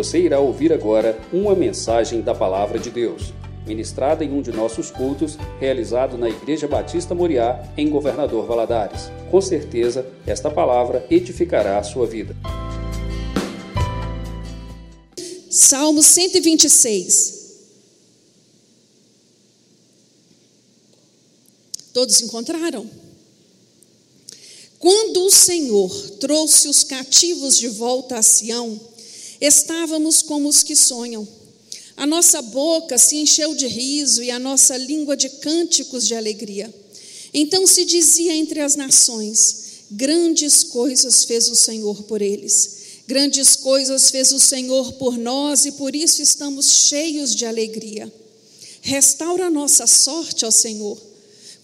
Você irá ouvir agora uma mensagem da Palavra de Deus, ministrada em um de nossos cultos, realizado na Igreja Batista Moriá, em Governador Valadares. Com certeza, esta palavra edificará a sua vida. Salmo 126. Todos encontraram? Quando o Senhor trouxe os cativos de volta a Sião, estávamos como os que sonham. A nossa boca se encheu de riso e a nossa língua de cânticos de alegria. Então se dizia entre as nações: Grandes coisas fez o Senhor por eles. Grandes coisas fez o Senhor por nós e por isso estamos cheios de alegria. Restaura a nossa sorte, ó Senhor,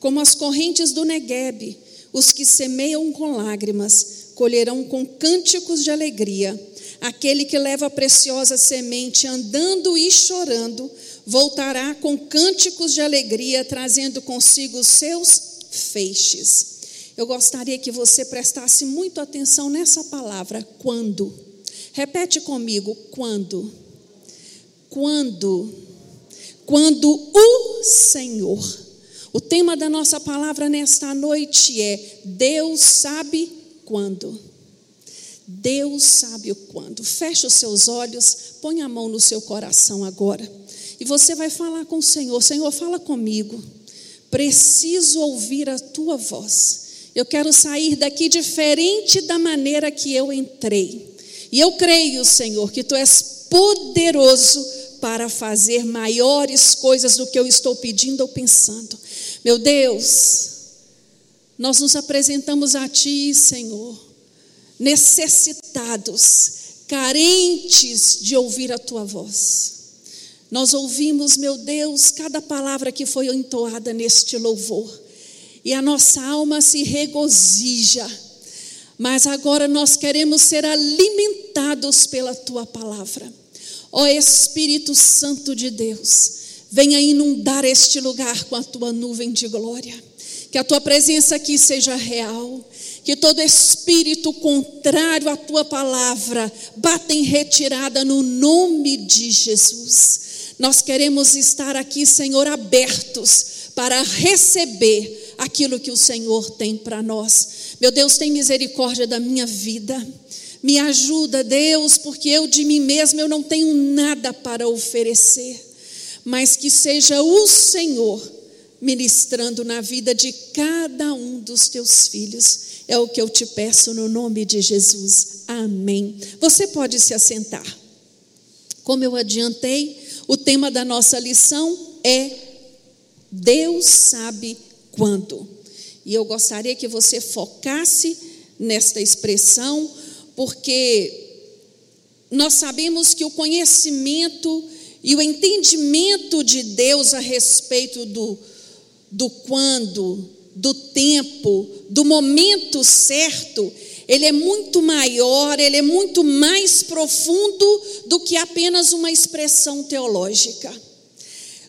como as correntes do Neguebe. Os que semeiam com lágrimas colherão com cânticos de alegria. Aquele que leva a preciosa semente andando e chorando, voltará com cânticos de alegria, trazendo consigo os seus feixes. Eu gostaria que você prestasse muito atenção nessa palavra, quando. Repete comigo, quando. Quando. Quando o Senhor. O tema da nossa palavra nesta noite é: Deus sabe quando. Deus sabe o quando. Feche os seus olhos, põe a mão no seu coração agora. E você vai falar com o Senhor: Senhor, fala comigo. Preciso ouvir a tua voz. Eu quero sair daqui diferente da maneira que eu entrei. E eu creio, Senhor, que tu és poderoso para fazer maiores coisas do que eu estou pedindo ou pensando. Meu Deus, nós nos apresentamos a Ti, Senhor, necessitados, carentes de ouvir a Tua voz. Nós ouvimos, meu Deus, cada palavra que foi entoada neste louvor, e a nossa alma se regozija, mas agora nós queremos ser alimentados pela Tua palavra. Ó Espírito Santo de Deus, venha inundar este lugar com a Tua nuvem de glória, que a Tua presença aqui seja real que todo espírito contrário à tua palavra bata em retirada no nome de Jesus. Nós queremos estar aqui, Senhor, abertos para receber aquilo que o Senhor tem para nós. Meu Deus, tem misericórdia da minha vida. Me ajuda, Deus, porque eu de mim mesmo eu não tenho nada para oferecer, mas que seja o Senhor ministrando na vida de cada um dos teus filhos. É o que eu te peço no nome de Jesus. Amém. Você pode se assentar. Como eu adiantei, o tema da nossa lição é Deus sabe quando. E eu gostaria que você focasse nesta expressão, porque nós sabemos que o conhecimento e o entendimento de Deus a respeito do, do quando, do tempo, do momento certo, ele é muito maior, ele é muito mais profundo do que apenas uma expressão teológica.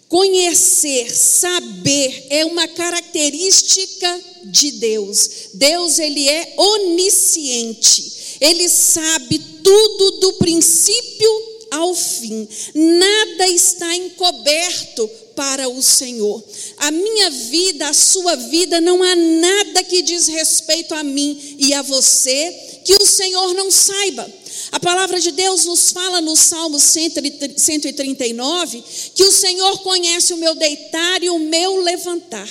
Conhecer, saber é uma característica de Deus. Deus ele é onisciente. Ele sabe tudo do princípio ao fim. Nada está encoberto para o Senhor. A minha vida, a sua vida, não há nada que diz respeito a mim e a você que o Senhor não saiba. A palavra de Deus nos fala no Salmo 139 que o Senhor conhece o meu deitar e o meu levantar.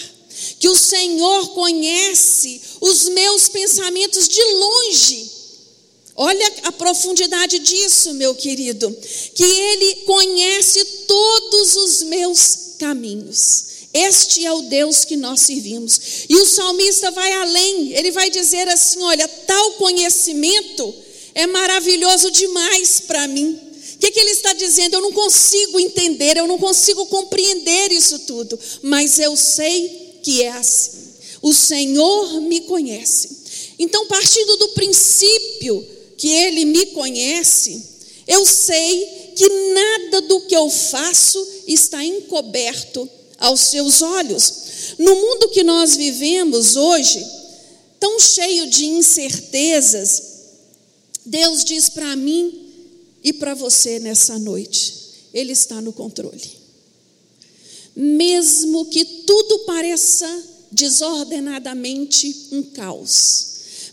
Que o Senhor conhece os meus pensamentos de longe. Olha a profundidade disso, meu querido. Que Ele conhece todos os meus caminhos. Este é o Deus que nós servimos. E o salmista vai além, ele vai dizer assim: olha, tal conhecimento é maravilhoso demais para mim. O que, que, ele está dizendo? Eu não consigo entender, eu não consigo compreender isso tudo, mas eu sei que é assim. O Senhor me conhece. Então, partindo do princípio que ele me conhece, eu sei que nada do que eu faço está encoberto aos seus olhos. No mundo que nós vivemos hoje, tão cheio de incertezas, Deus diz para mim e para você nessa noite: Ele está no controle. Mesmo que tudo pareça desordenadamente um caos,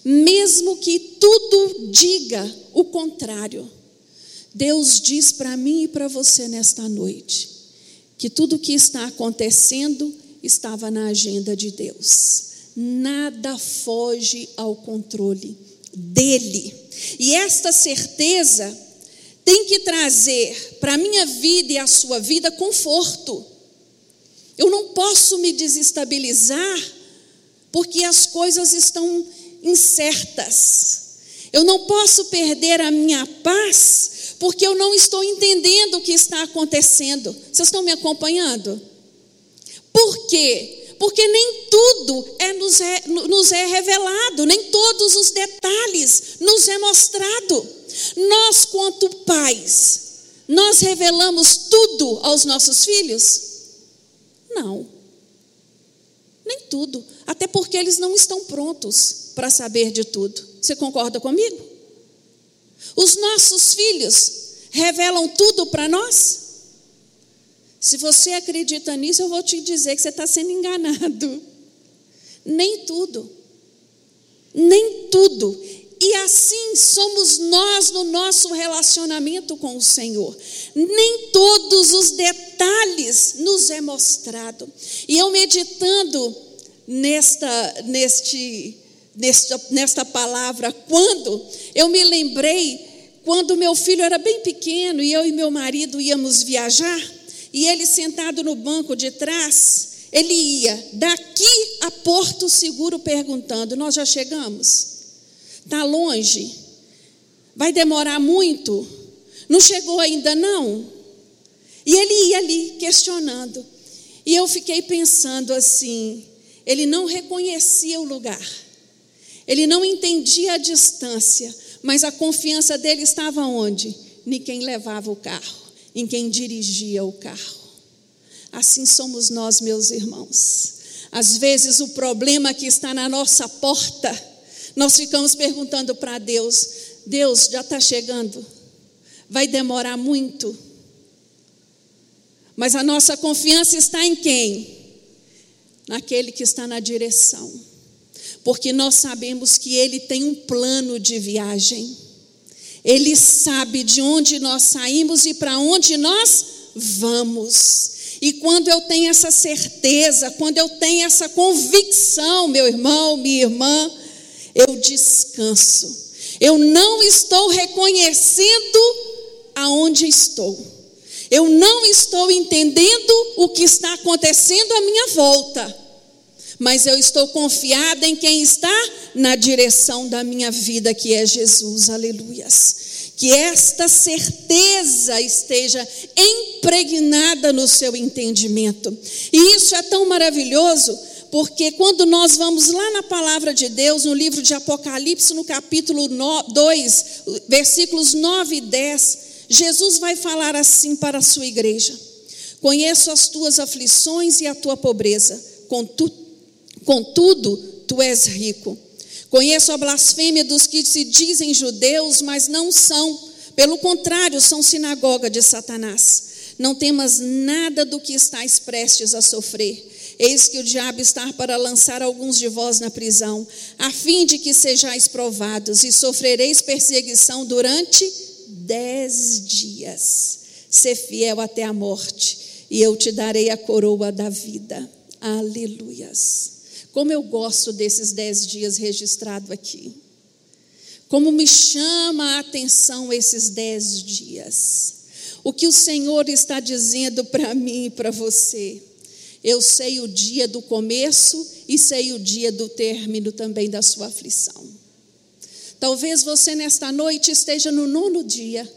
mesmo que tudo diga o contrário, Deus diz para mim e para você nesta noite que tudo o que está acontecendo estava na agenda de Deus. Nada foge ao controle dele. E esta certeza tem que trazer para a minha vida e a sua vida conforto. Eu não posso me desestabilizar porque as coisas estão incertas. Eu não posso perder a minha paz porque eu não estou entendendo o que está acontecendo. Vocês estão me acompanhando? Por quê? Porque nem tudo é nos, é, nos é revelado, nem todos os detalhes nos é mostrado. Nós, quanto pais, nós revelamos tudo aos nossos filhos? Não. Nem tudo. Até porque eles não estão prontos para saber de tudo. Você concorda comigo? Os nossos filhos revelam tudo para nós? Se você acredita nisso, eu vou te dizer que você está sendo enganado. Nem tudo. Nem tudo. E assim somos nós no nosso relacionamento com o Senhor. Nem todos os detalhes nos é mostrado. E eu meditando nesta, neste, nesta, nesta palavra, quando eu me lembrei quando meu filho era bem pequeno e eu e meu marido íamos viajar, e ele sentado no banco de trás, ele ia daqui a Porto Seguro perguntando: Nós já chegamos? Está longe? Vai demorar muito? Não chegou ainda não? E ele ia ali questionando. E eu fiquei pensando assim: ele não reconhecia o lugar, ele não entendia a distância, mas a confiança dele estava onde? Em quem levava o carro, em quem dirigia o carro. Assim somos nós, meus irmãos. Às vezes o problema que está na nossa porta, nós ficamos perguntando para Deus: Deus já está chegando, vai demorar muito. Mas a nossa confiança está em quem? Naquele que está na direção. Porque nós sabemos que Ele tem um plano de viagem. Ele sabe de onde nós saímos e para onde nós vamos. E quando eu tenho essa certeza, quando eu tenho essa convicção, meu irmão, minha irmã, eu descanso. Eu não estou reconhecendo aonde estou. Eu não estou entendendo o que está acontecendo à minha volta. Mas eu estou confiada em quem está na direção da minha vida, que é Jesus. Aleluias. Que esta certeza esteja impregnada no seu entendimento. E isso é tão maravilhoso porque quando nós vamos lá na palavra de Deus, no livro de Apocalipse, no capítulo 2, versículos 9 e 10, Jesus vai falar assim para a sua igreja: Conheço as tuas aflições e a tua pobreza, contudo, contudo tu és rico. Conheço a blasfêmia dos que se dizem judeus, mas não são, pelo contrário, são sinagoga de Satanás. Não temas nada do que estás prestes a sofrer. Eis que o diabo está para lançar alguns de vós na prisão, a fim de que sejais provados e sofrereis perseguição durante dez dias. Ser fiel até a morte, e eu te darei a coroa da vida. Aleluias. Como eu gosto desses dez dias registrado aqui. Como me chama a atenção esses dez dias. O que o Senhor está dizendo para mim e para você. Eu sei o dia do começo e sei o dia do término também da sua aflição. Talvez você nesta noite esteja no nono dia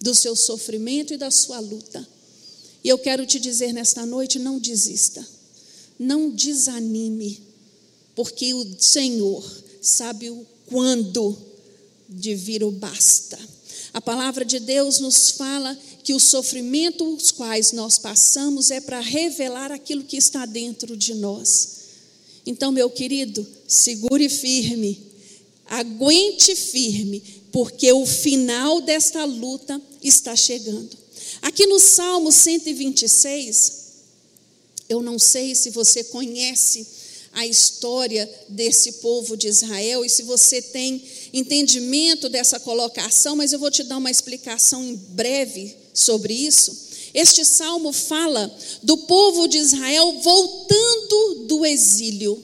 do seu sofrimento e da sua luta. E eu quero te dizer nesta noite: não desista, não desanime, porque o Senhor sabe o quando de vir o basta. A palavra de Deus nos fala que os sofrimentos os quais nós passamos é para revelar aquilo que está dentro de nós. Então, meu querido, segure firme, aguente firme, porque o final desta luta está chegando. Aqui no Salmo 126, eu não sei se você conhece a história desse povo de Israel e se você tem entendimento dessa colocação, mas eu vou te dar uma explicação em breve sobre isso. Este salmo fala do povo de Israel voltando do exílio.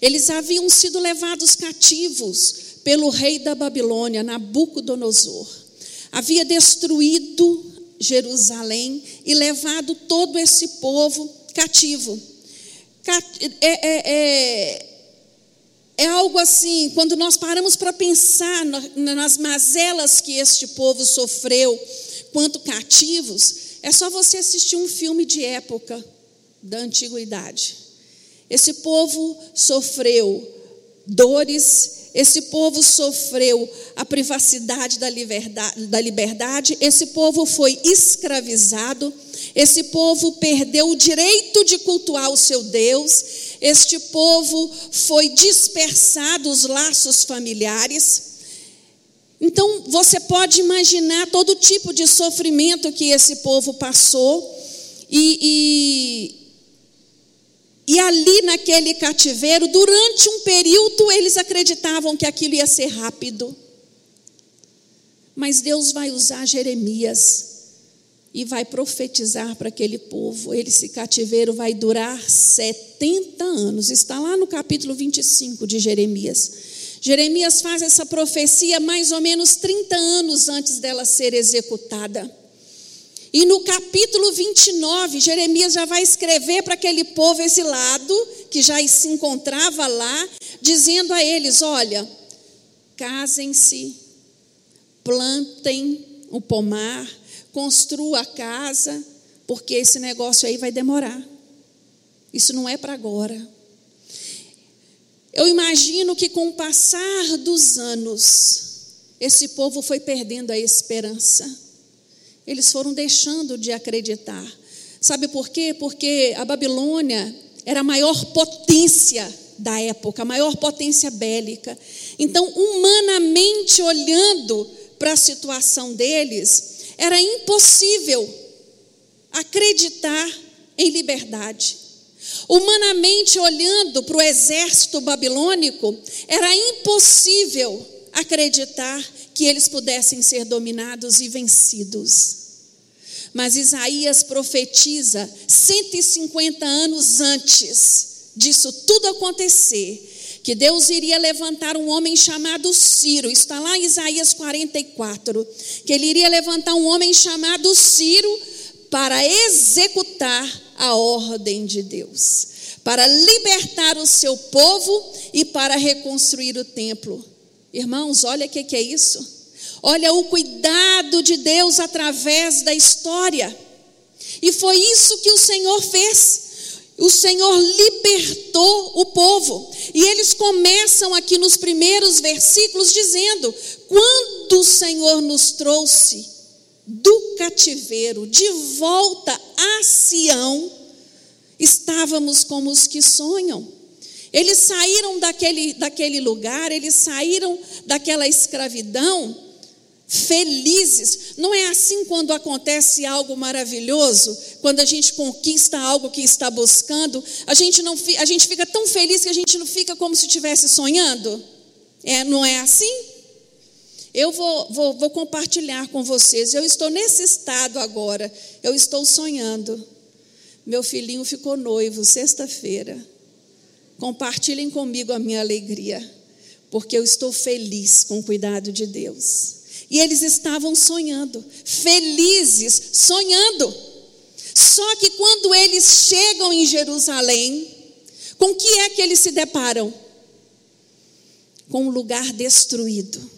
Eles haviam sido levados cativos pelo rei da Babilônia, Nabucodonosor. Havia destruído Jerusalém e levado todo esse povo cativo. É, é, é, é algo assim, quando nós paramos para pensar nas mazelas que este povo sofreu quanto cativos, é só você assistir um filme de época da antiguidade. Esse povo sofreu dores, esse povo sofreu a privacidade da liberdade, da liberdade, esse povo foi escravizado, esse povo perdeu o direito de cultuar o seu Deus, este povo foi dispersado os laços familiares. Então, você pode imaginar todo tipo de sofrimento que esse povo passou, e, e, e ali naquele cativeiro, durante um período, eles acreditavam que aquilo ia ser rápido. Mas Deus vai usar Jeremias e vai profetizar para aquele povo. Esse cativeiro vai durar 70 anos. Está lá no capítulo 25 de Jeremias. Jeremias faz essa profecia mais ou menos 30 anos antes dela ser executada. E no capítulo 29, Jeremias já vai escrever para aquele povo exilado, que já se encontrava lá, dizendo a eles: olha, casem-se, plantem o pomar, construa a casa, porque esse negócio aí vai demorar. Isso não é para agora. Eu imagino que com o passar dos anos, esse povo foi perdendo a esperança. Eles foram deixando de acreditar. Sabe por quê? Porque a Babilônia era a maior potência da época, a maior potência bélica. Então, humanamente olhando para a situação deles, era impossível acreditar em liberdade. Humanamente olhando para o exército babilônico, era impossível acreditar que eles pudessem ser dominados e vencidos. Mas Isaías profetiza 150 anos antes disso tudo acontecer, que Deus iria levantar um homem chamado Ciro, está lá em Isaías 44, que ele iria levantar um homem chamado Ciro para executar a ordem de Deus, para libertar o seu povo e para reconstruir o templo. Irmãos, olha o que, que é isso. Olha o cuidado de Deus através da história. E foi isso que o Senhor fez. O Senhor libertou o povo. E eles começam aqui nos primeiros versículos dizendo: Quando o Senhor nos trouxe do cativeiro de volta a Sião, estávamos como os que sonham. Eles saíram daquele, daquele lugar, eles saíram daquela escravidão felizes. Não é assim quando acontece algo maravilhoso, quando a gente conquista algo que está buscando, a gente, não, a gente fica tão feliz que a gente não fica como se estivesse sonhando? É, não é assim? Eu vou, vou, vou compartilhar com vocês. Eu estou nesse estado agora. Eu estou sonhando. Meu filhinho ficou noivo sexta-feira. Compartilhem comigo a minha alegria, porque eu estou feliz com o cuidado de Deus. E eles estavam sonhando, felizes, sonhando. Só que quando eles chegam em Jerusalém, com que é que eles se deparam? Com um lugar destruído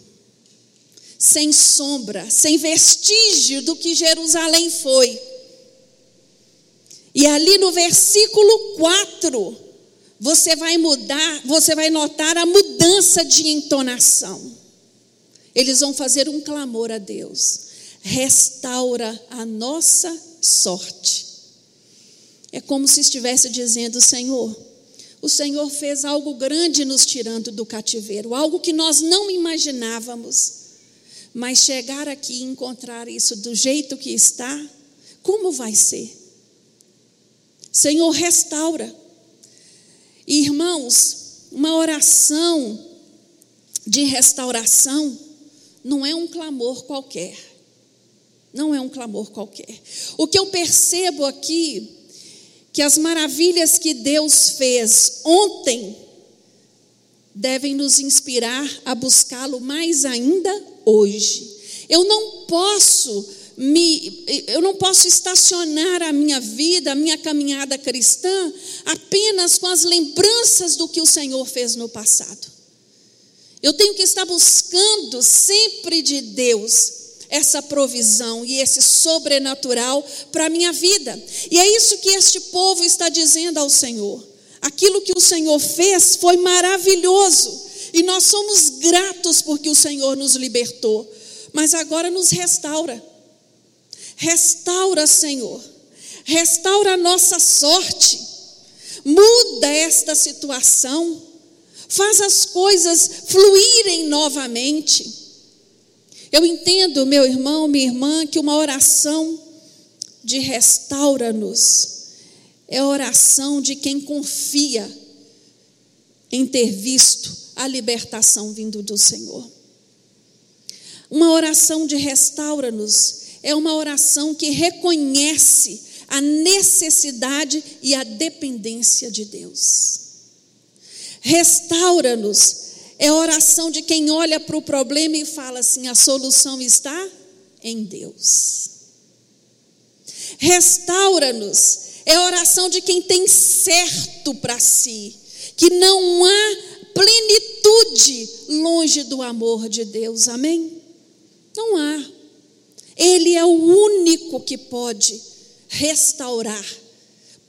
sem sombra, sem vestígio do que Jerusalém foi. E ali no versículo 4, você vai mudar, você vai notar a mudança de entonação. Eles vão fazer um clamor a Deus: restaura a nossa sorte. É como se estivesse dizendo: Senhor, o Senhor fez algo grande nos tirando do cativeiro, algo que nós não imaginávamos. Mas chegar aqui e encontrar isso do jeito que está, como vai ser? Senhor, restaura. Irmãos, uma oração de restauração não é um clamor qualquer. Não é um clamor qualquer. O que eu percebo aqui, que as maravilhas que Deus fez ontem, devem nos inspirar a buscá-lo mais ainda hoje. Eu não posso me, eu não posso estacionar a minha vida, a minha caminhada cristã, apenas com as lembranças do que o Senhor fez no passado. Eu tenho que estar buscando sempre de Deus essa provisão e esse sobrenatural para a minha vida. E é isso que este povo está dizendo ao Senhor. Aquilo que o Senhor fez foi maravilhoso. E nós somos gratos porque o Senhor nos libertou. Mas agora nos restaura. Restaura, Senhor. Restaura a nossa sorte. Muda esta situação. Faz as coisas fluírem novamente. Eu entendo, meu irmão, minha irmã, que uma oração de restaura-nos é a oração de quem confia em ter visto a libertação vindo do Senhor. Uma oração de restaura-nos é uma oração que reconhece a necessidade e a dependência de Deus. Restaura-nos é a oração de quem olha para o problema e fala assim: a solução está em Deus. Restaura-nos é a oração de quem tem certo para si, que não há plenitude longe do amor de Deus. Amém? Não há. Ele é o único que pode restaurar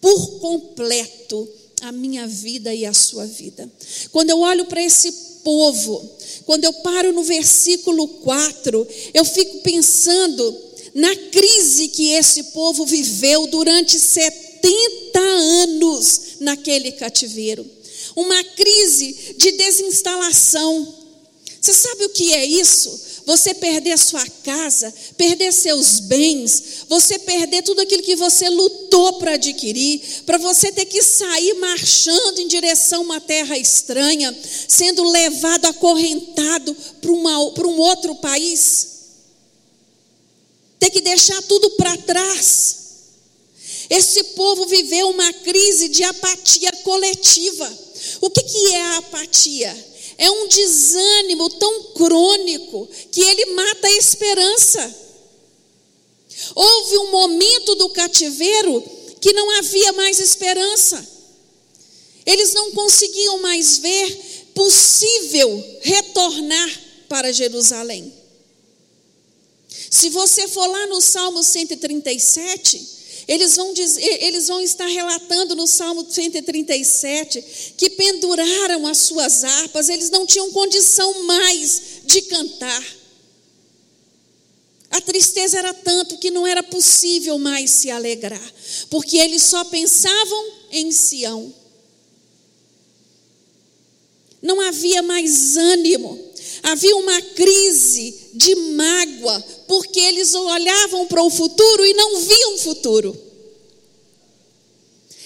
por completo a minha vida e a sua vida. Quando eu olho para esse povo, quando eu paro no versículo 4, eu fico pensando na crise que esse povo viveu durante 70 anos naquele cativeiro. Uma crise de desinstalação. Você sabe o que é isso? Você perder sua casa, perder seus bens, você perder tudo aquilo que você lutou para adquirir, para você ter que sair marchando em direção a uma terra estranha, sendo levado, acorrentado para um outro país, ter que deixar tudo para trás. Esse povo viveu uma crise de apatia coletiva. O que, que é a apatia? É um desânimo tão crônico que ele mata a esperança. Houve um momento do cativeiro que não havia mais esperança. Eles não conseguiam mais ver possível retornar para Jerusalém. Se você for lá no Salmo 137, eles vão, dizer, eles vão estar relatando no Salmo 137 que penduraram as suas harpas, eles não tinham condição mais de cantar. A tristeza era tanto que não era possível mais se alegrar, porque eles só pensavam em Sião. Não havia mais ânimo, havia uma crise de mágoa, porque eles olhavam para o futuro e não viam o futuro.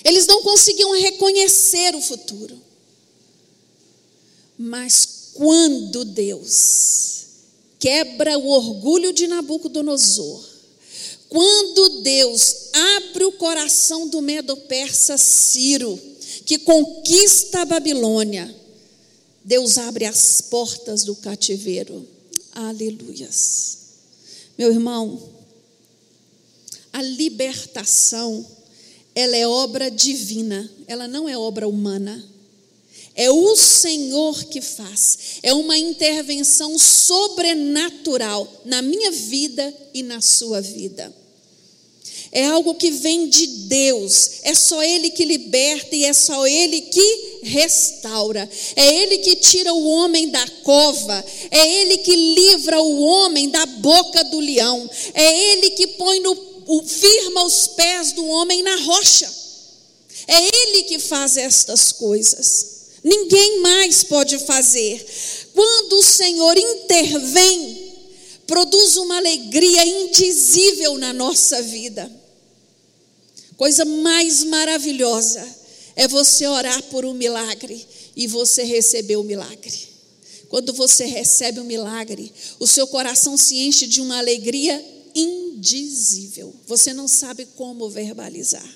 Eles não conseguiam reconhecer o futuro. Mas quando Deus quebra o orgulho de Nabucodonosor, quando Deus abre o coração do Medo-Persa Ciro, que conquista a Babilônia, Deus abre as portas do cativeiro. Aleluias. Meu irmão, a libertação, ela é obra divina, ela não é obra humana. É o Senhor que faz, é uma intervenção sobrenatural na minha vida e na sua vida. É algo que vem de Deus. É só Ele que liberta e é só Ele que restaura. É Ele que tira o homem da cova. É Ele que livra o homem da boca do leão. É Ele que põe no, firma os pés do homem na rocha. É Ele que faz estas coisas. Ninguém mais pode fazer. Quando o Senhor intervém, produz uma alegria indizível na nossa vida. Coisa mais maravilhosa é você orar por um milagre e você receber o milagre. Quando você recebe o milagre, o seu coração se enche de uma alegria indizível. Você não sabe como verbalizar.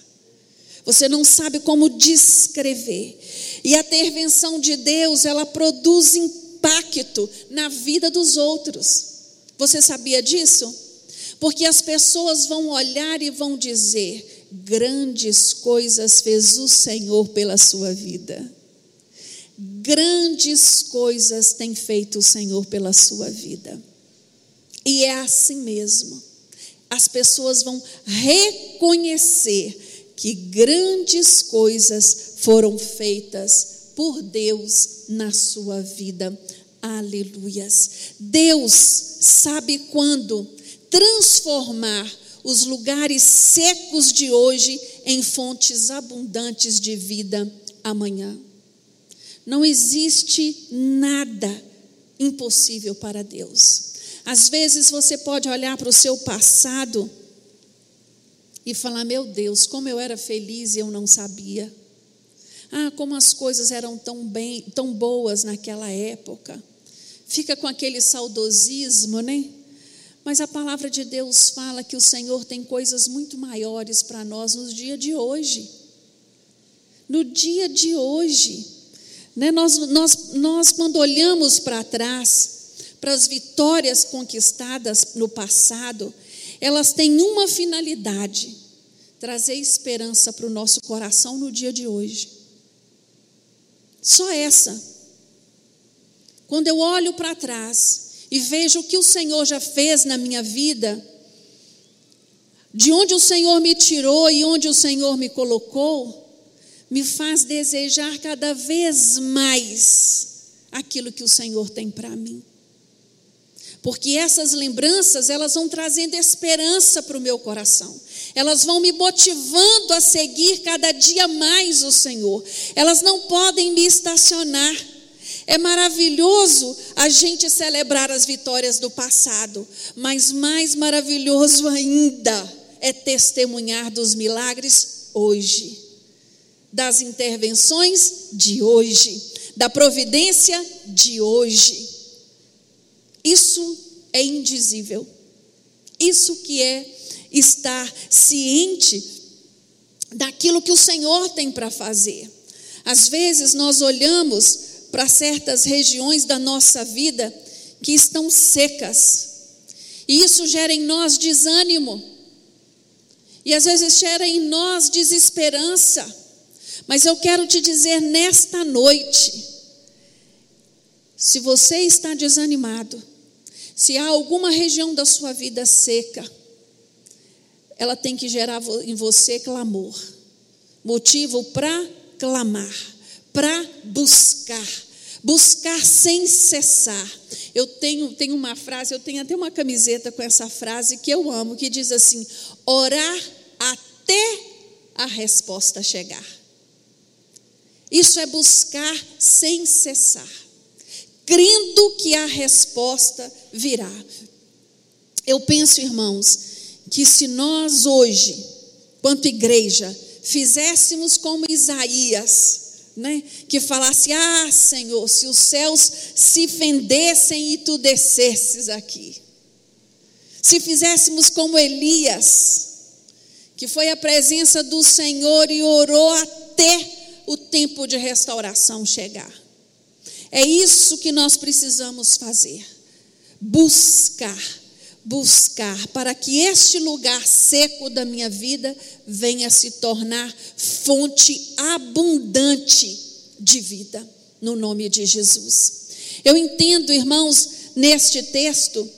Você não sabe como descrever. E a intervenção de Deus, ela produz impacto na vida dos outros. Você sabia disso? Porque as pessoas vão olhar e vão dizer: grandes coisas fez o Senhor pela sua vida. Grandes coisas tem feito o Senhor pela sua vida. E é assim mesmo. As pessoas vão reconhecer que grandes coisas foram feitas por Deus na sua vida. Aleluias. Deus sabe quando transformar os lugares secos de hoje em fontes abundantes de vida amanhã. Não existe nada impossível para Deus. Às vezes você pode olhar para o seu passado e falar: Meu Deus, como eu era feliz e eu não sabia. Ah, como as coisas eram tão bem, tão boas naquela época. Fica com aquele saudosismo, né? Mas a palavra de Deus fala que o Senhor tem coisas muito maiores para nós no dia de hoje. No dia de hoje. Né? Nós, nós, nós, quando olhamos para trás, para as vitórias conquistadas no passado, elas têm uma finalidade: trazer esperança para o nosso coração no dia de hoje. Só essa. Quando eu olho para trás e vejo o que o Senhor já fez na minha vida, de onde o Senhor me tirou e onde o Senhor me colocou, me faz desejar cada vez mais aquilo que o Senhor tem para mim. Porque essas lembranças, elas vão trazendo esperança para o meu coração. Elas vão me motivando a seguir cada dia mais o Senhor. Elas não podem me estacionar. É maravilhoso a gente celebrar as vitórias do passado, mas mais maravilhoso ainda é testemunhar dos milagres hoje das intervenções de hoje, da providência de hoje. Isso é indizível. Isso que é estar ciente daquilo que o Senhor tem para fazer. Às vezes nós olhamos para certas regiões da nossa vida que estão secas, e isso gera em nós desânimo, e às vezes gera em nós desesperança. Mas eu quero te dizer nesta noite: se você está desanimado, se há alguma região da sua vida seca, ela tem que gerar em você clamor, motivo para clamar, para buscar, buscar sem cessar. Eu tenho, tenho uma frase, eu tenho até uma camiseta com essa frase que eu amo, que diz assim: orar até a resposta chegar. Isso é buscar sem cessar, crendo que a resposta virá. Eu penso, irmãos, que se nós hoje, quanto igreja, fizéssemos como Isaías, né, que falasse: Ah, Senhor, se os céus se fendessem e tu descesses aqui. Se fizéssemos como Elias, que foi a presença do Senhor e orou até o tempo de restauração chegar. É isso que nós precisamos fazer. Buscar, buscar, para que este lugar seco da minha vida venha se tornar fonte abundante de vida, no nome de Jesus. Eu entendo, irmãos, neste texto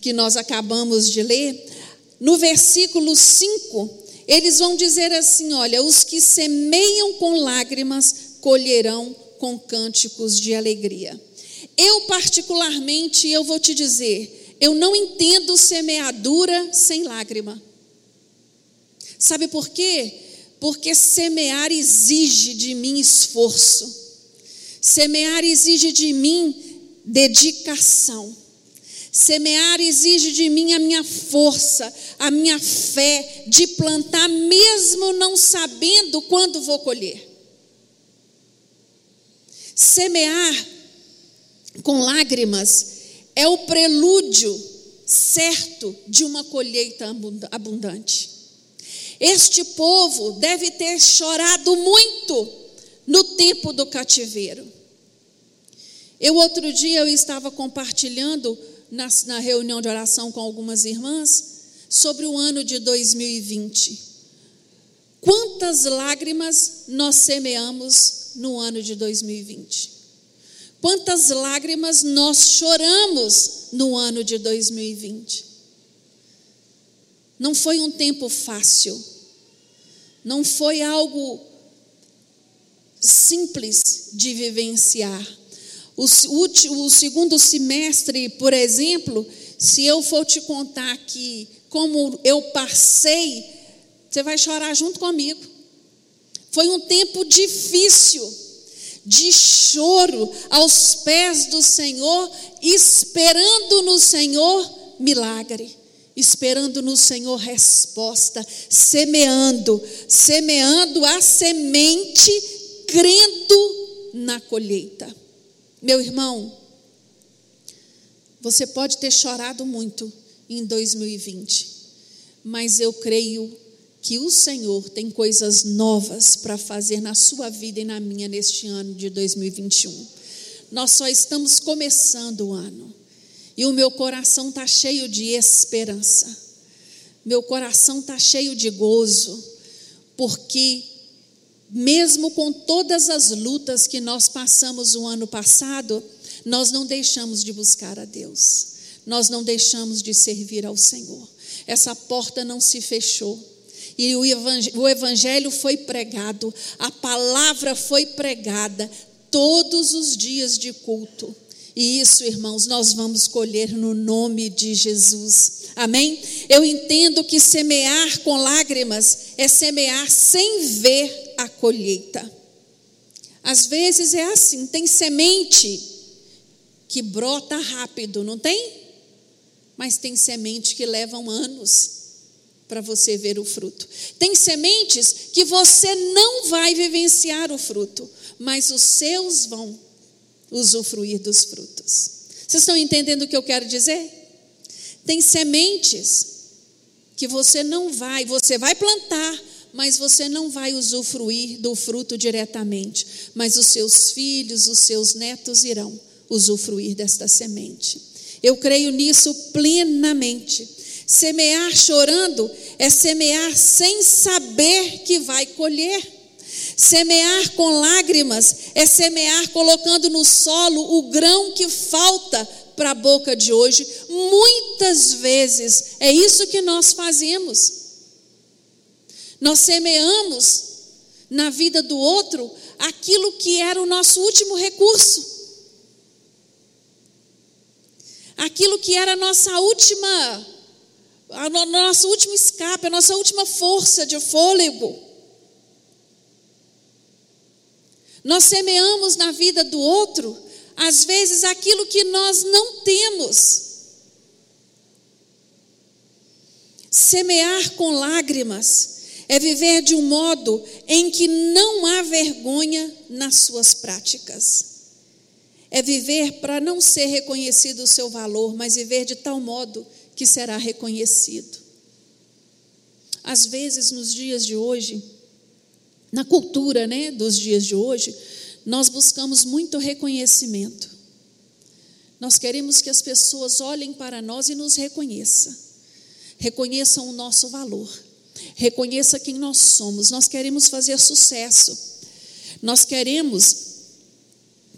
que nós acabamos de ler, no versículo 5, eles vão dizer assim: olha, os que semeiam com lágrimas colherão com cânticos de alegria. Eu, particularmente, eu vou te dizer, eu não entendo semeadura sem lágrima. Sabe por quê? Porque semear exige de mim esforço. Semear exige de mim dedicação. Semear exige de mim a minha força, a minha fé de plantar, mesmo não sabendo quando vou colher. Semear com lágrimas é o prelúdio certo de uma colheita abundante. Este povo deve ter chorado muito no tempo do cativeiro. Eu outro dia eu estava compartilhando na, na reunião de oração com algumas irmãs sobre o ano de 2020. Quantas lágrimas nós semeamos no ano de 2020? Quantas lágrimas nós choramos no ano de 2020? Não foi um tempo fácil, não foi algo simples de vivenciar. O, o, segundo semestre, por exemplo, se eu for te contar que como eu passei, você vai chorar junto comigo. Foi um tempo difícil, de choro aos pés do Senhor, esperando no Senhor milagre, esperando no Senhor resposta, semeando, semeando a semente, crendo na colheita. Meu irmão, você pode ter chorado muito em 2020, mas eu creio que o Senhor tem coisas novas para fazer na sua vida e na minha neste ano de 2021. Nós só estamos começando o ano e o meu coração está cheio de esperança, meu coração está cheio de gozo, porque mesmo com todas as lutas que nós passamos o ano passado, nós não deixamos de buscar a Deus, nós não deixamos de servir ao Senhor. Essa porta não se fechou. E o evangelho foi pregado, a palavra foi pregada todos os dias de culto. E isso, irmãos, nós vamos colher no nome de Jesus. Amém? Eu entendo que semear com lágrimas é semear sem ver a colheita. Às vezes é assim, tem semente que brota rápido, não tem? Mas tem semente que levam anos para você ver o fruto. Tem sementes que você não vai vivenciar o fruto, mas os seus vão usufruir dos frutos. Vocês estão entendendo o que eu quero dizer? Tem sementes que você não vai, você vai plantar, mas você não vai usufruir do fruto diretamente, mas os seus filhos, os seus netos irão usufruir desta semente. Eu creio nisso plenamente. Semear chorando é semear sem saber que vai colher. Semear com lágrimas é semear colocando no solo o grão que falta para a boca de hoje. Muitas vezes é isso que nós fazemos. Nós semeamos na vida do outro aquilo que era o nosso último recurso. Aquilo que era a nossa última, a nosso último escape, a nossa última força de fôlego. Nós semeamos na vida do outro, às vezes, aquilo que nós não temos. Semear com lágrimas é viver de um modo em que não há vergonha nas suas práticas. É viver para não ser reconhecido o seu valor, mas viver de tal modo que será reconhecido. Às vezes, nos dias de hoje, na cultura né, dos dias de hoje, nós buscamos muito reconhecimento. Nós queremos que as pessoas olhem para nós e nos reconheçam. Reconheçam o nosso valor. Reconheça quem nós somos. Nós queremos fazer sucesso. Nós queremos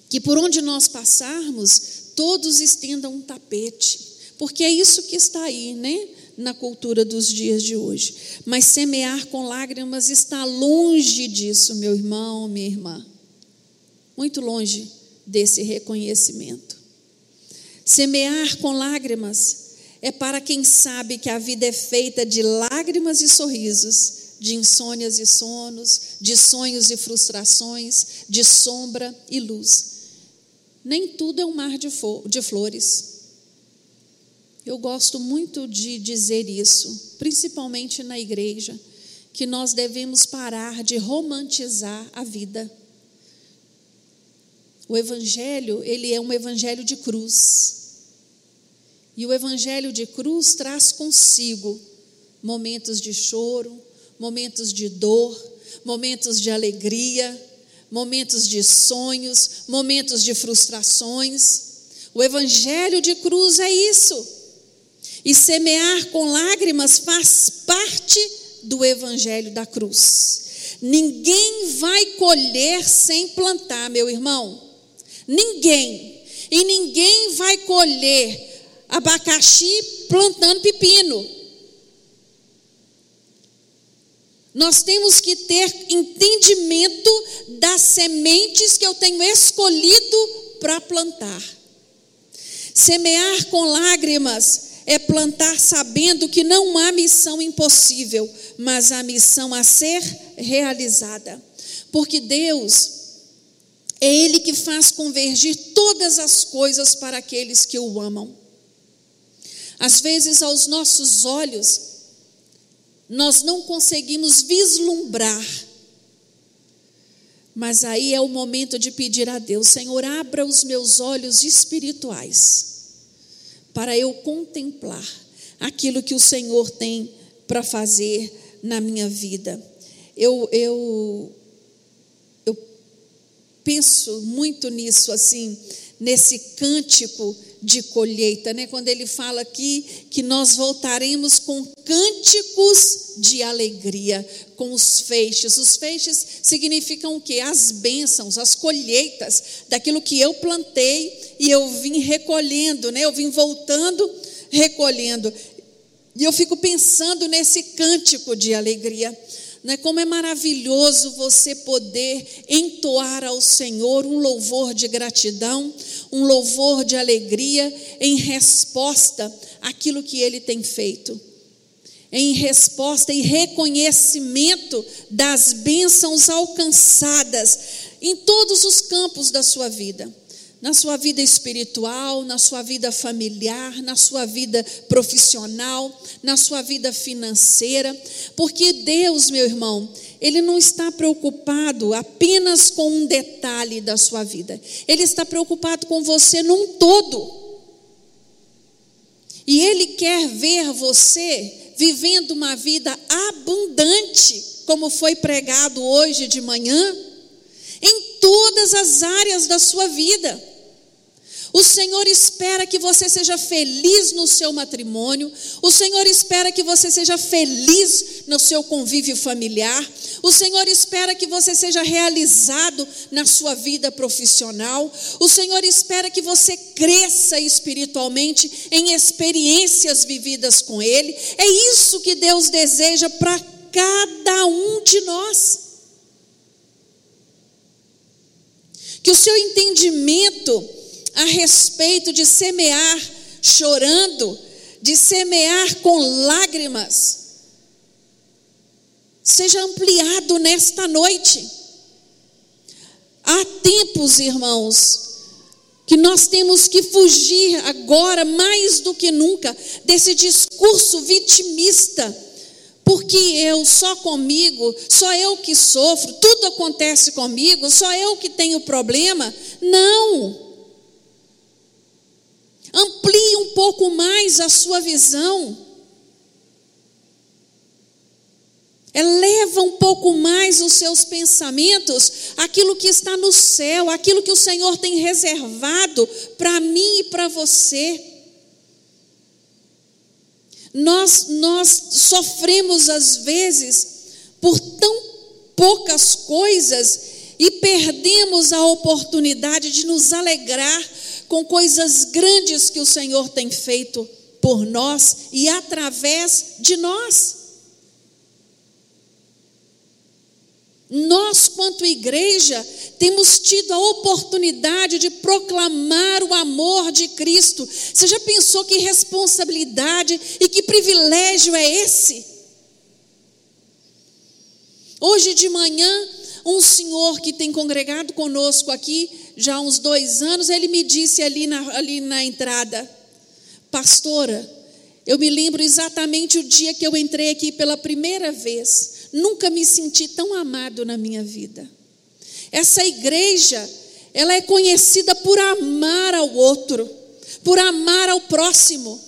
que por onde nós passarmos, todos estendam um tapete. Porque é isso que está aí, né? na cultura dos dias de hoje. Mas semear com lágrimas está longe disso, meu irmão, minha irmã. Muito longe desse reconhecimento. Semear com lágrimas é para quem sabe que a vida é feita de lágrimas e sorrisos, de insônias e sonos, de sonhos e frustrações, de sombra e luz. Nem tudo é um mar de, flores. Eu gosto muito de dizer isso, principalmente na igreja, que nós devemos parar de romantizar a vida. O evangelho, ele é um evangelho de cruz. E o evangelho de cruz traz consigo momentos de choro, momentos de dor, momentos de alegria, momentos de sonhos, momentos de frustrações. O evangelho de cruz é isso. E semear com lágrimas faz parte do evangelho da cruz. Ninguém vai colher sem plantar, meu irmão. Ninguém. E ninguém vai colher abacaxi plantando pepino. Nós temos que ter entendimento das sementes que eu tenho escolhido para plantar. Semear com lágrimas é plantar sabendo que não há missão impossível, mas a missão a ser realizada. Porque Deus é Ele que faz convergir todas as coisas para aqueles que o amam. Às vezes, aos nossos olhos, nós não conseguimos vislumbrar, mas aí é o momento de pedir a Deus: Senhor, abra os meus olhos espirituais para eu contemplar aquilo que o Senhor tem para fazer na minha vida. Eu, eu, eu penso muito nisso, assim, nesse cântico de colheita, né? Quando ele fala aqui que nós voltaremos com cânticos de alegria, com os feixes. Os feixes significam o quê? As bênçãos, as colheitas daquilo que eu plantei e eu vim recolhendo, né? Eu vim voltando, recolhendo. E eu fico pensando nesse cântico de alegria. Né? Como é maravilhoso você poder entoar ao Senhor um louvor de gratidão, um louvor de alegria em resposta àquilo que Ele tem feito. Em resposta e reconhecimento das bênçãos alcançadas em todos os campos da sua vida na sua vida espiritual, na sua vida familiar, na sua vida profissional, na sua vida financeira, porque Deus, meu irmão, Ele não está preocupado apenas com um detalhe da sua vida, Ele está preocupado com você num todo. E Ele quer ver você vivendo uma vida abundante, como foi pregado hoje de manhã, em todas as áreas da sua vida. O Senhor espera que você seja feliz no seu matrimônio, o Senhor espera que você seja feliz no seu convívio familiar, o Senhor espera que você seja realizado na sua vida profissional, o Senhor espera que você cresça espiritualmente em experiências vividas com Ele. É isso que Deus deseja para cada um de nós. Que o seu entendimento a respeito de semear chorando, de semear com lágrimas, seja ampliado nesta noite. Há tempos, irmãos, que nós temos que fugir agora, mais do que nunca, desse discurso vitimista. Porque eu, só comigo, só eu que sofro, tudo acontece comigo, só eu que tenho problema. Não. Amplie um pouco mais a sua visão. Eleva um pouco mais os seus pensamentos, aquilo que está no céu, aquilo que o Senhor tem reservado para mim e para você. Nós, nós sofremos às vezes por tão poucas coisas e perdemos a oportunidade de nos alegrar com coisas grandes que o Senhor tem feito por nós e através de nós. Nós, quanto igreja, temos tido a oportunidade de proclamar o amor de Cristo. Você já pensou que responsabilidade e que privilégio é esse? Hoje de manhã, um senhor que tem congregado conosco aqui já há uns dois anos, ele me disse ali na, ali na entrada, pastora, Eu me lembro exatamente o dia que eu entrei aqui pela primeira vez. Nunca me senti tão amado na minha vida. Essa igreja, ela é conhecida por amar ao outro, por amar ao próximo.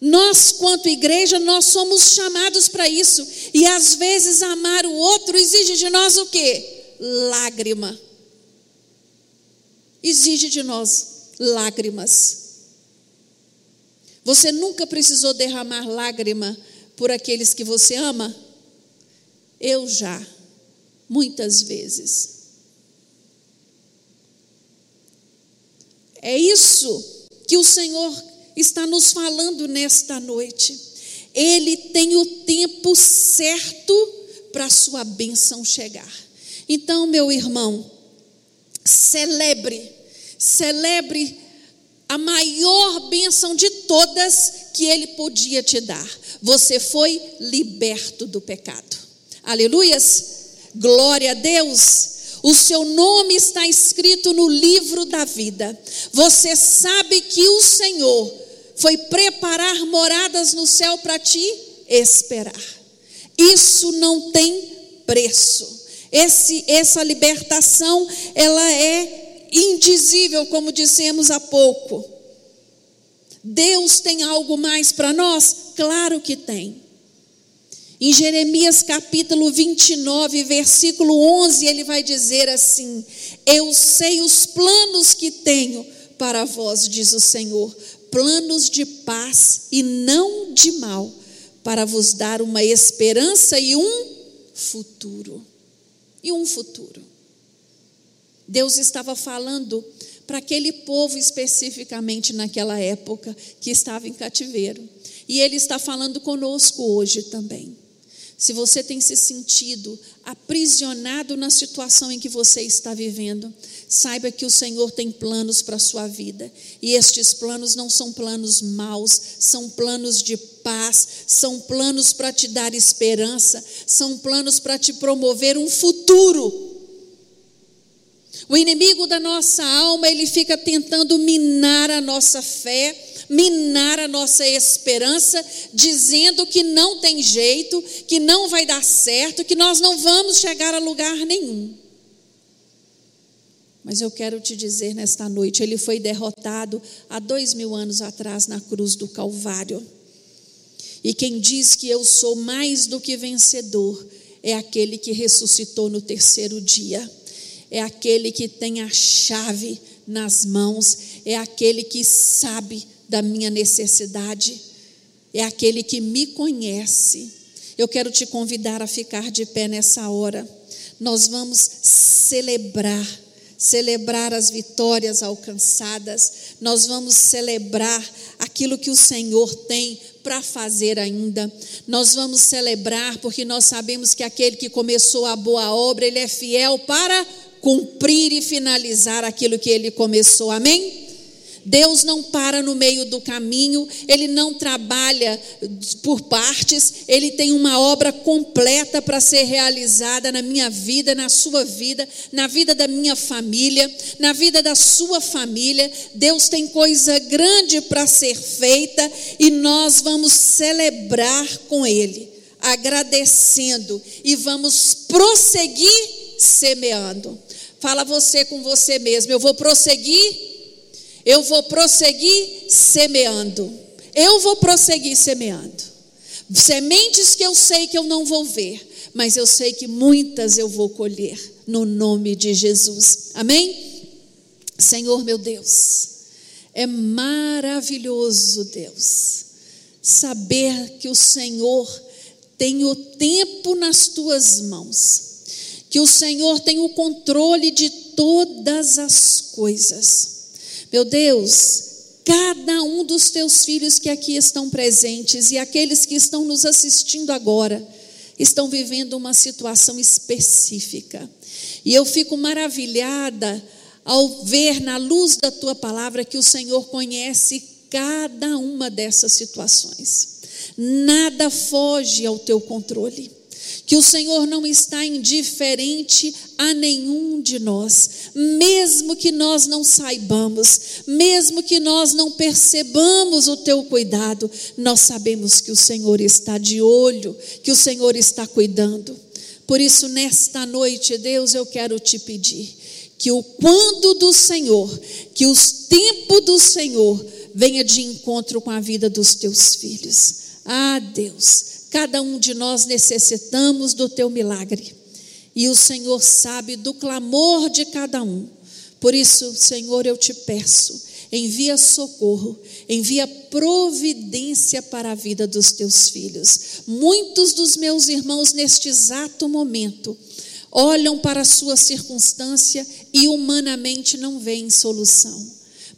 Nós, quanto igreja, nós somos chamados para isso. E às vezes amar o outro exige de nós o quê? Lágrima. Exige de nós lágrimas. Você nunca precisou derramar lágrima por aqueles que você ama? Eu já, muitas vezes. É isso que o Senhor está nos falando nesta noite. Ele tem o tempo certo para a sua bênção chegar. Então, meu irmão, celebre, celebre a maior bênção de todas que ele podia te dar. Você foi liberto do pecado. Aleluias! Glória a Deus! O seu nome está escrito no livro da vida. Você sabe que o Senhor foi preparar moradas no céu para te esperar. Isso não tem preço. Esse, essa libertação, ela é indizível, como dissemos há pouco. Deus tem algo mais para nós? Claro que tem. Em Jeremias capítulo 29, versículo 11, ele vai dizer assim: Eu sei os planos que tenho para vós, diz o Senhor, planos de paz e não de mal, para vos dar uma esperança e um futuro. E um futuro. Deus estava falando para aquele povo especificamente naquela época que estava em cativeiro. E Ele está falando conosco hoje também. Se você tem se sentido aprisionado na situação em que você está vivendo, saiba que o Senhor tem planos para a sua vida. E estes planos não são planos maus, são planos de paz, são planos para te dar esperança, são planos para te promover um futuro. O inimigo da nossa alma, ele fica tentando minar a nossa fé minar a nossa esperança, dizendo que não tem jeito, que não vai dar certo, que nós não vamos chegar a lugar nenhum. Mas eu quero te dizer nesta noite, ele foi derrotado há dois mil anos atrás na cruz do Calvário. E quem diz que eu sou mais do que vencedor é aquele que ressuscitou no terceiro dia, é aquele que tem a chave nas mãos, é aquele que sabe da minha necessidade, é aquele que me conhece. Eu quero te convidar a ficar de pé nessa hora. Nós vamos celebrar, celebrar as vitórias alcançadas, nós vamos celebrar aquilo que o Senhor tem para fazer ainda. Nós vamos celebrar porque nós sabemos que aquele que começou a boa obra, ele é fiel para cumprir e finalizar aquilo que ele começou. Amém? Deus não para no meio do caminho, Ele não trabalha por partes, Ele tem uma obra completa para ser realizada na minha vida, na sua vida, na vida da minha família, na vida da sua família. Deus tem coisa grande para ser feita e nós vamos celebrar com Ele, agradecendo e vamos prosseguir semeando. Fala você com você mesmo, eu vou prosseguir eu vou prosseguir semeando. Eu vou prosseguir semeando. Sementes que eu sei que eu não vou ver, mas eu sei que muitas eu vou colher, no nome de Jesus. Amém? Senhor meu Deus, é maravilhoso, Deus, saber que o Senhor tem o tempo nas tuas mãos, que o Senhor tem o controle de todas as coisas. Meu Deus, cada um dos teus filhos que aqui estão presentes e aqueles que estão nos assistindo agora, estão vivendo uma situação específica. E eu fico maravilhada ao ver na luz da tua palavra que o Senhor conhece cada uma dessas situações. Nada foge ao teu controle. Que o Senhor não está indiferente a nenhum de nós, mesmo que nós não saibamos, mesmo que nós não percebamos o teu cuidado, nós sabemos que o Senhor está de olho, que o Senhor está cuidando. Por isso, nesta noite, Deus, eu quero te pedir que o quando do Senhor, que os tempos do Senhor venha de encontro com a vida dos teus filhos. Ah, Deus, Cada um de nós necessitamos do teu milagre. E o Senhor sabe do clamor de cada um. Por isso, Senhor, eu te peço, envia socorro, envia providência para a vida dos teus filhos. Muitos dos meus irmãos, neste exato momento, olham para a sua circunstância e humanamente não veem solução.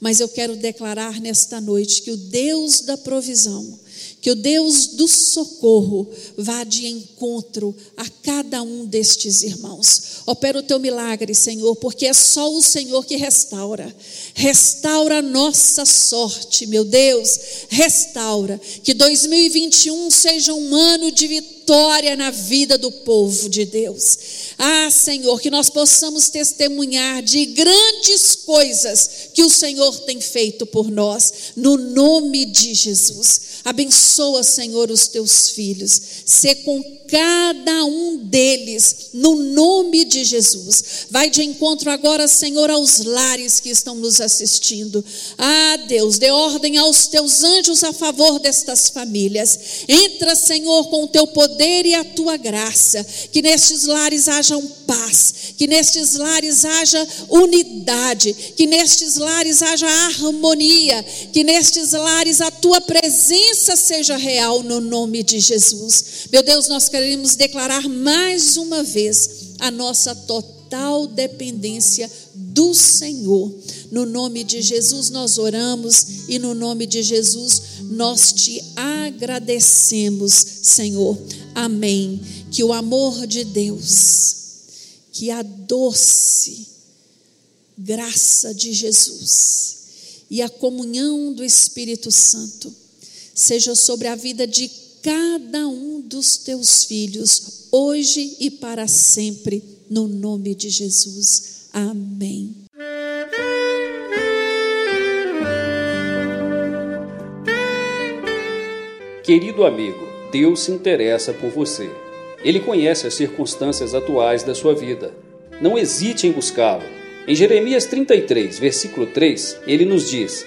Mas eu quero declarar nesta noite que o Deus da provisão, que o Deus do socorro vá de encontro a cada um destes irmãos. Opera o teu milagre, Senhor, porque é só o Senhor que restaura. Restaura a nossa sorte, meu Deus. Restaura. Que 2021 seja um ano de vitória na vida do povo de Deus. Ah, Senhor, que nós possamos testemunhar de grandes coisas que o Senhor tem feito por nós, no nome de Jesus. Abençoa, Senhor, os teus filhos. Ser com cada um deles, no nome de Jesus. Vai de encontro agora, Senhor, aos lares que estão nos assistindo. Ah, Deus, dê ordem aos teus anjos a favor destas famílias. Entra, Senhor, com o teu poder e a tua graça. Que nestes lares haja paz, que nestes lares haja unidade, que nestes lares haja harmonia, que nestes lares a tua presença presença seja real no nome de Jesus. Meu Deus, nós queremos declarar mais uma vez a nossa total dependência do Senhor. No nome de Jesus nós oramos e no nome de Jesus nós te agradecemos, Senhor. Amém. Que o amor de Deus, que a doce graça de Jesus e a comunhão do Espírito Santo seja sobre a vida de cada um dos teus filhos, hoje e para sempre, no nome de Jesus. Amém. Querido amigo, Deus se interessa por você. Ele conhece as circunstâncias atuais da sua vida. Não hesite em buscá-lo. Em Jeremias 33, versículo 3, ele nos diz: